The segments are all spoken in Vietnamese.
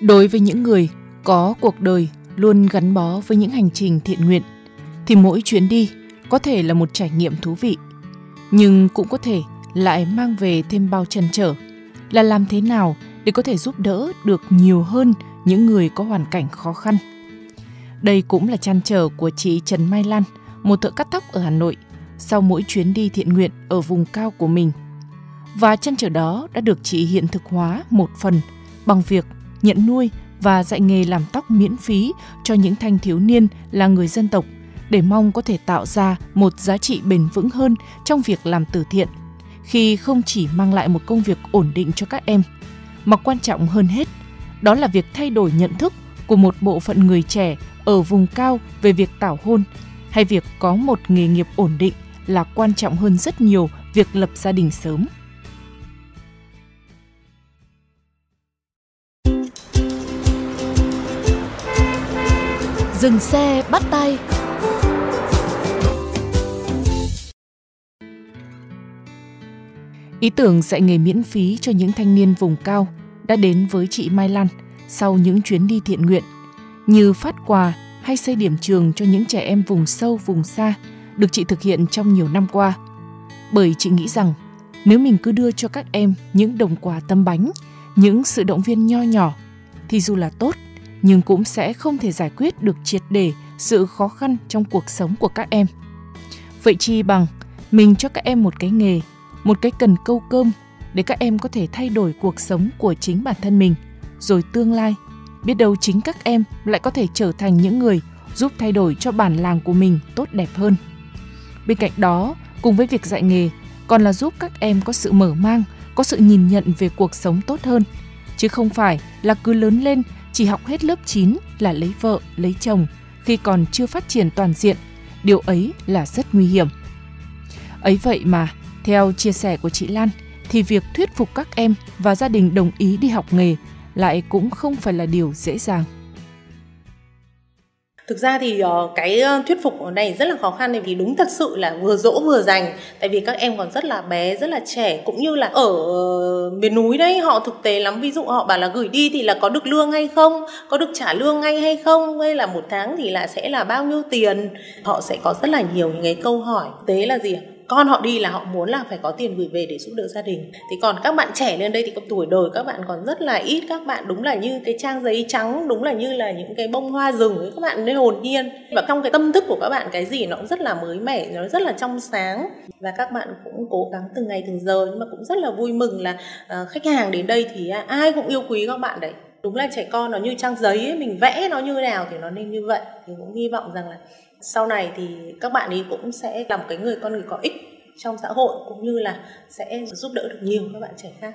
Đối với những người có cuộc đời luôn gắn bó với những hành trình thiện nguyện thì mỗi chuyến đi có thể là một trải nghiệm thú vị nhưng cũng có thể lại mang về thêm bao trăn trở là làm thế nào để có thể giúp đỡ được nhiều hơn những người có hoàn cảnh khó khăn. Đây cũng là trăn trở của chị Trần Mai Lan, một thợ cắt tóc ở Hà Nội, sau mỗi chuyến đi thiện nguyện ở vùng cao của mình. Và trăn trở đó đã được chị hiện thực hóa một phần bằng việc nhận nuôi và dạy nghề làm tóc miễn phí cho những thanh thiếu niên là người dân tộc, để mong có thể tạo ra một giá trị bền vững hơn trong việc làm từ thiện, khi không chỉ mang lại một công việc ổn định cho các em mà quan trọng hơn hết, đó là việc thay đổi nhận thức của một bộ phận người trẻ ở vùng cao về việc tảo hôn, hay việc có một nghề nghiệp ổn định là quan trọng hơn rất nhiều việc lập gia đình sớm. Dừng xe bắt tay Ý tưởng dạy nghề miễn phí cho những thanh niên vùng cao đã đến với chị Mai Lan sau những chuyến đi thiện nguyện, như phát quà hay xây điểm trường cho những trẻ em vùng sâu, vùng xa, được chị thực hiện trong nhiều năm qua. Bởi chị nghĩ rằng, nếu mình cứ đưa cho các em những đồng quà tâm bánh, những sự động viên nho nhỏ, thì dù là tốt, nhưng cũng sẽ không thể giải quyết được triệt để sự khó khăn trong cuộc sống của các em. Vậy chi bằng mình cho các em một cái nghề, một cái cần câu cơm để các em có thể thay đổi cuộc sống của chính bản thân mình, rồi tương lai, biết đâu chính các em lại có thể trở thành những người giúp thay đổi cho bản làng của mình tốt đẹp hơn. Bên cạnh đó, cùng với việc dạy nghề, còn là giúp các em có sự mở mang, có sự nhìn nhận về cuộc sống tốt hơn, chứ không phải là cứ lớn lên chỉ học hết lớp 9 là lấy vợ, lấy chồng khi còn chưa phát triển toàn diện. Điều ấy là rất nguy hiểm. Ấy vậy mà, theo chia sẻ của chị Lan, thì việc thuyết phục các em và gia đình đồng ý đi học nghề lại cũng không phải là điều dễ dàng. Thực ra thì ờ, cái thuyết phục ở này rất là khó khăn vì đúng thật sự là vừa dỗ vừa dành. Tại vì các em còn rất là bé, rất là trẻ, cũng như là ở ờ, miền núi đấy, họ thực tế lắm. Ví dụ họ bảo là gửi đi thì là có được lương hay không, có được trả lương ngay hay không, hay là một tháng thì là sẽ là bao nhiêu tiền. Họ sẽ có rất là nhiều những cái câu hỏi. Thực tế là gì? Con họ đi là họ muốn là phải có tiền gửi về để giúp đỡ gia đình. Thì còn các bạn trẻ lên đây thì có tuổi đời các bạn còn rất là ít. Các bạn đúng là như cái trang giấy trắng đúng là như là những cái bông hoa rừng ấy các bạn nên hồn nhiên. Và trong cái tâm thức của các bạn cái gì nó cũng rất là mới mẻ nó rất là trong sáng. Và các bạn cũng cố gắng từng ngày từng giờ. Nhưng mà cũng rất là vui mừng là uh, khách hàng đến đây thì uh, ai cũng yêu quý các bạn đấy đúng là trẻ con nó như trang giấy ấy, mình vẽ nó như nào thì nó nên như vậy. Thì cũng hy vọng rằng là sau này thì các bạn ấy cũng sẽ làm cái người con người có ích trong xã hội cũng như là sẽ giúp đỡ được nhiều các bạn trẻ khác.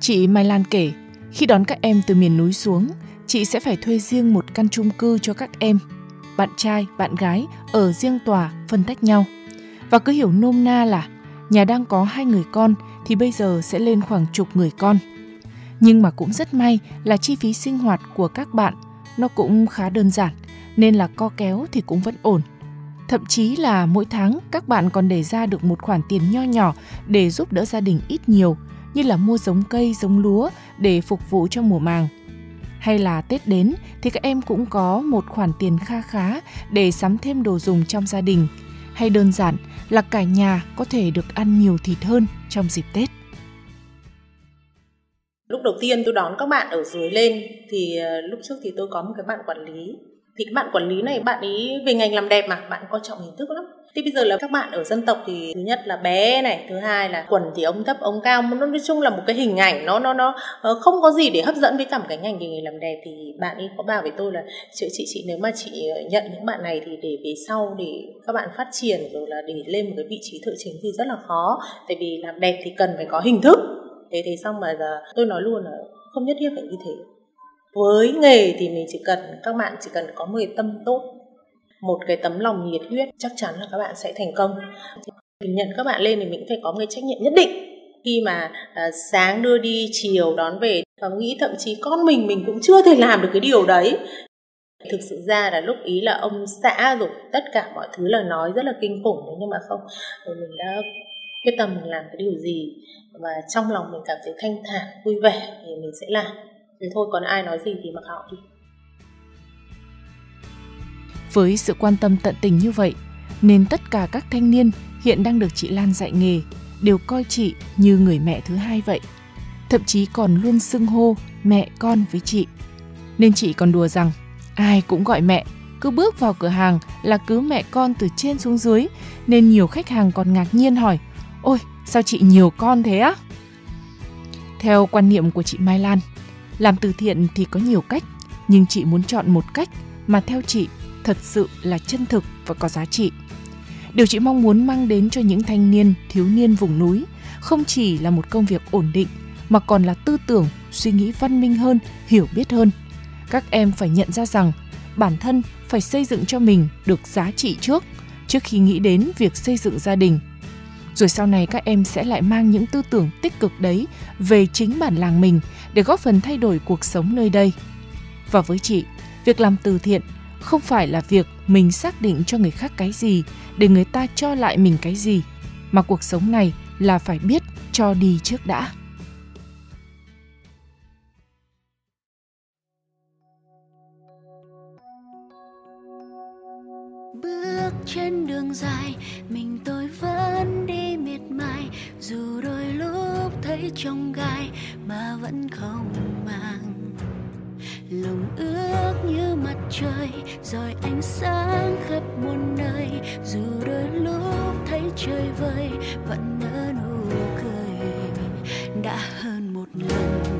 Chị Mai Lan kể, khi đón các em từ miền núi xuống, chị sẽ phải thuê riêng một căn chung cư cho các em. Bạn trai, bạn gái ở riêng tòa phân tách nhau. Và cứ hiểu nôm na là nhà đang có hai người con thì bây giờ sẽ lên khoảng chục người con. Nhưng mà cũng rất may là chi phí sinh hoạt của các bạn nó cũng khá đơn giản nên là co kéo thì cũng vẫn ổn. Thậm chí là mỗi tháng các bạn còn để ra được một khoản tiền nho nhỏ để giúp đỡ gia đình ít nhiều như là mua giống cây, giống lúa để phục vụ cho mùa màng. Hay là Tết đến thì các em cũng có một khoản tiền kha khá để sắm thêm đồ dùng trong gia đình. Hay đơn giản là cả nhà có thể được ăn nhiều thịt hơn trong dịp Tết. lúc đầu tiên tôi đón các bạn ở dưới lên thì ờ, lúc trước thì tôi có một cái bạn quản lý thì cái bạn quản lý này bạn ấy về ngành làm đẹp mà bạn coi trọng hình thức lắm Thế bây giờ là các bạn ở dân tộc thì thứ nhất là bé này, thứ hai là quần thì ông thấp ông cao, nó nói chung là một cái hình ảnh nó nó nó ờ, không có gì để hấp dẫn với cả một cái ngành nghề làm đẹp. Thì bạn ấy có bảo với tôi là chị chị chị nếu mà chị ờ, nhận những bạn này thì để về sau để các bạn phát triển rồi là để lên một cái vị trí thợ chính thì rất là khó. Tại vì làm đẹp thì cần phải có hình thức. Thế thế xong mà giờ tôi nói luôn là không nhất thiết phải như thế. Với nghề thì mình chỉ cần các bạn chỉ cần có một cái tâm tốt một cái tấm lòng nhiệt huyết chắc chắn là các bạn sẽ thành công. Mình nhận các bạn lên thì mình phải có một cái trách nhiệm nhất định. Khi mà uh, sáng đưa đi chiều đón về và nghĩ thậm chí con mình mình cũng chưa thể làm được cái điều đấy. Thực sự ra là lúc ý là ông xã rồi tất cả mọi thứ là nói rất là kinh khủng đấy nhưng mà không rồi mình đã quyết tâm mình làm cái điều gì. Và trong lòng mình cảm thấy thanh thản vui vẻ thì mình sẽ làm. Thế thôi còn ai nói gì thì mặc họ đi với sự quan tâm tận tình như vậy, nên tất cả các thanh niên hiện đang được chị Lan dạy nghề đều coi chị như người mẹ thứ hai vậy. Thậm chí còn luôn xưng hô mẹ con với chị. Nên chị còn đùa rằng ai cũng gọi mẹ, cứ bước vào cửa hàng là cứ mẹ con từ trên xuống dưới nên nhiều khách hàng còn ngạc nhiên hỏi Ôi, sao chị nhiều con thế á? Theo quan niệm của chị Mai Lan, làm từ thiện thì có nhiều cách, nhưng chị muốn chọn một cách mà theo chị thật sự là chân thực và có giá trị. Điều chị mong muốn mang đến cho những thanh niên, thiếu niên vùng núi không chỉ là một công việc ổn định mà còn là tư tưởng, suy nghĩ văn minh hơn, hiểu biết hơn. Các em phải nhận ra rằng bản thân phải xây dựng cho mình được giá trị trước trước khi nghĩ đến việc xây dựng gia đình. Rồi sau này các em sẽ lại mang những tư tưởng tích cực đấy về chính bản làng mình để góp phần thay đổi cuộc sống nơi đây. Và với chị, việc làm từ thiện không phải là việc mình xác định cho người khác cái gì để người ta cho lại mình cái gì, mà cuộc sống này là phải biết cho đi trước đã. Bước trên đường dài, mình tôi vẫn đi miệt mài. Dù đôi lúc thấy trong gai, mà vẫn không mang lòng ước như mặt trời, rồi ánh sáng khắp muôn nơi. Dù đôi lúc thấy trời vơi vẫn nở nụ cười. Đã hơn một lần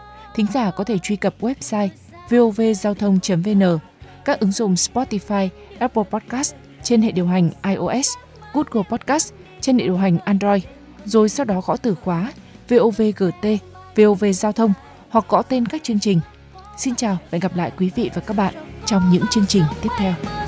thính giả có thể truy cập website vovgiao thông.vn, các ứng dụng Spotify, Apple Podcast trên hệ điều hành iOS, Google Podcast trên hệ điều hành Android, rồi sau đó gõ từ khóa VOVGT, VOV Giao thông hoặc gõ tên các chương trình. Xin chào và hẹn gặp lại quý vị và các bạn trong những chương trình tiếp theo.